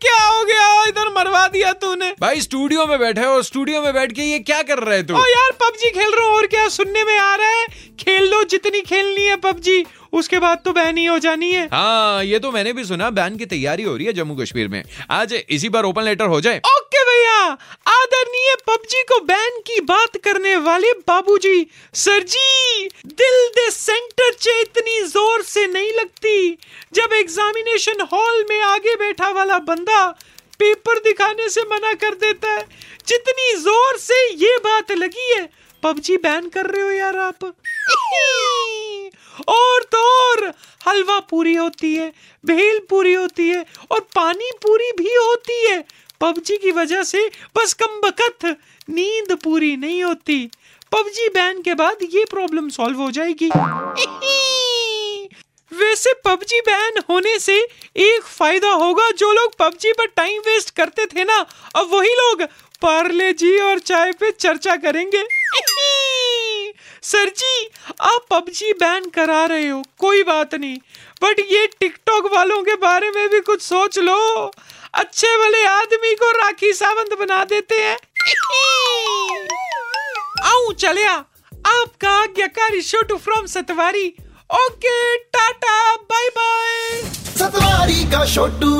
क्या हो गया? इधर मरवा दिया तूने। भाई स्टूडियो में बैठे हो स्टूडियो में बैठ के ये क्या कर रहे तू? ओ यार पबजी खेल रहा हूँ और क्या सुनने में आ रहा है? खेल लो जितनी खेलनी है पबजी। उसके बाद तो बैन ही हो जानी है। हाँ ये तो मैंने भी सुना बैन की तैयारी हो रही है जम्मू कश्मीर में। आज इसी बार ओपन लेटर हो जाए। ओके भैया पबजी को बैन की बात करने वाले बाबूजी। सर जी, दिल दे सेंटर चे इतनी ज़ोर से नहीं लगती। जब एग्जामिनेशन हॉल में आगे बैठा वाला बंदा पेपर दिखाने से मना कर देता है, जितनी ज़ोर से ये बात लगी है, पबजी बैन कर रहे हो यार आप। और तो और, हलवा पूरी होती है, भेल पूरी होती है, और पानी पूरी भी होती है। पबजी की वजह से बस कम बकत नींद पूरी नहीं होती। पबजी बैन के बाद ये प्रॉब्लम सॉल्व हो जाएगी। वैसे पबजी बैन होने से एक फ़ायदा होगा, जो लोग पबजी पर टाइम वेस्ट करते थे ना, अब वही लोग पार्ले जी और चाय पे चर्चा करेंगे। सर जी, आप पबजी बैन करा रहे हो, कोई बात नहीं, बट ये टिकटॉक वालों के बारे में भी कुछ सोच लो। अच्छे वाले आदमी को राखी सावंत बना देते हैं। आऊ चलिया आपका आज्ञाकारी Chhotu from Satwari. Okay, tata bye bye Satwari का छोटू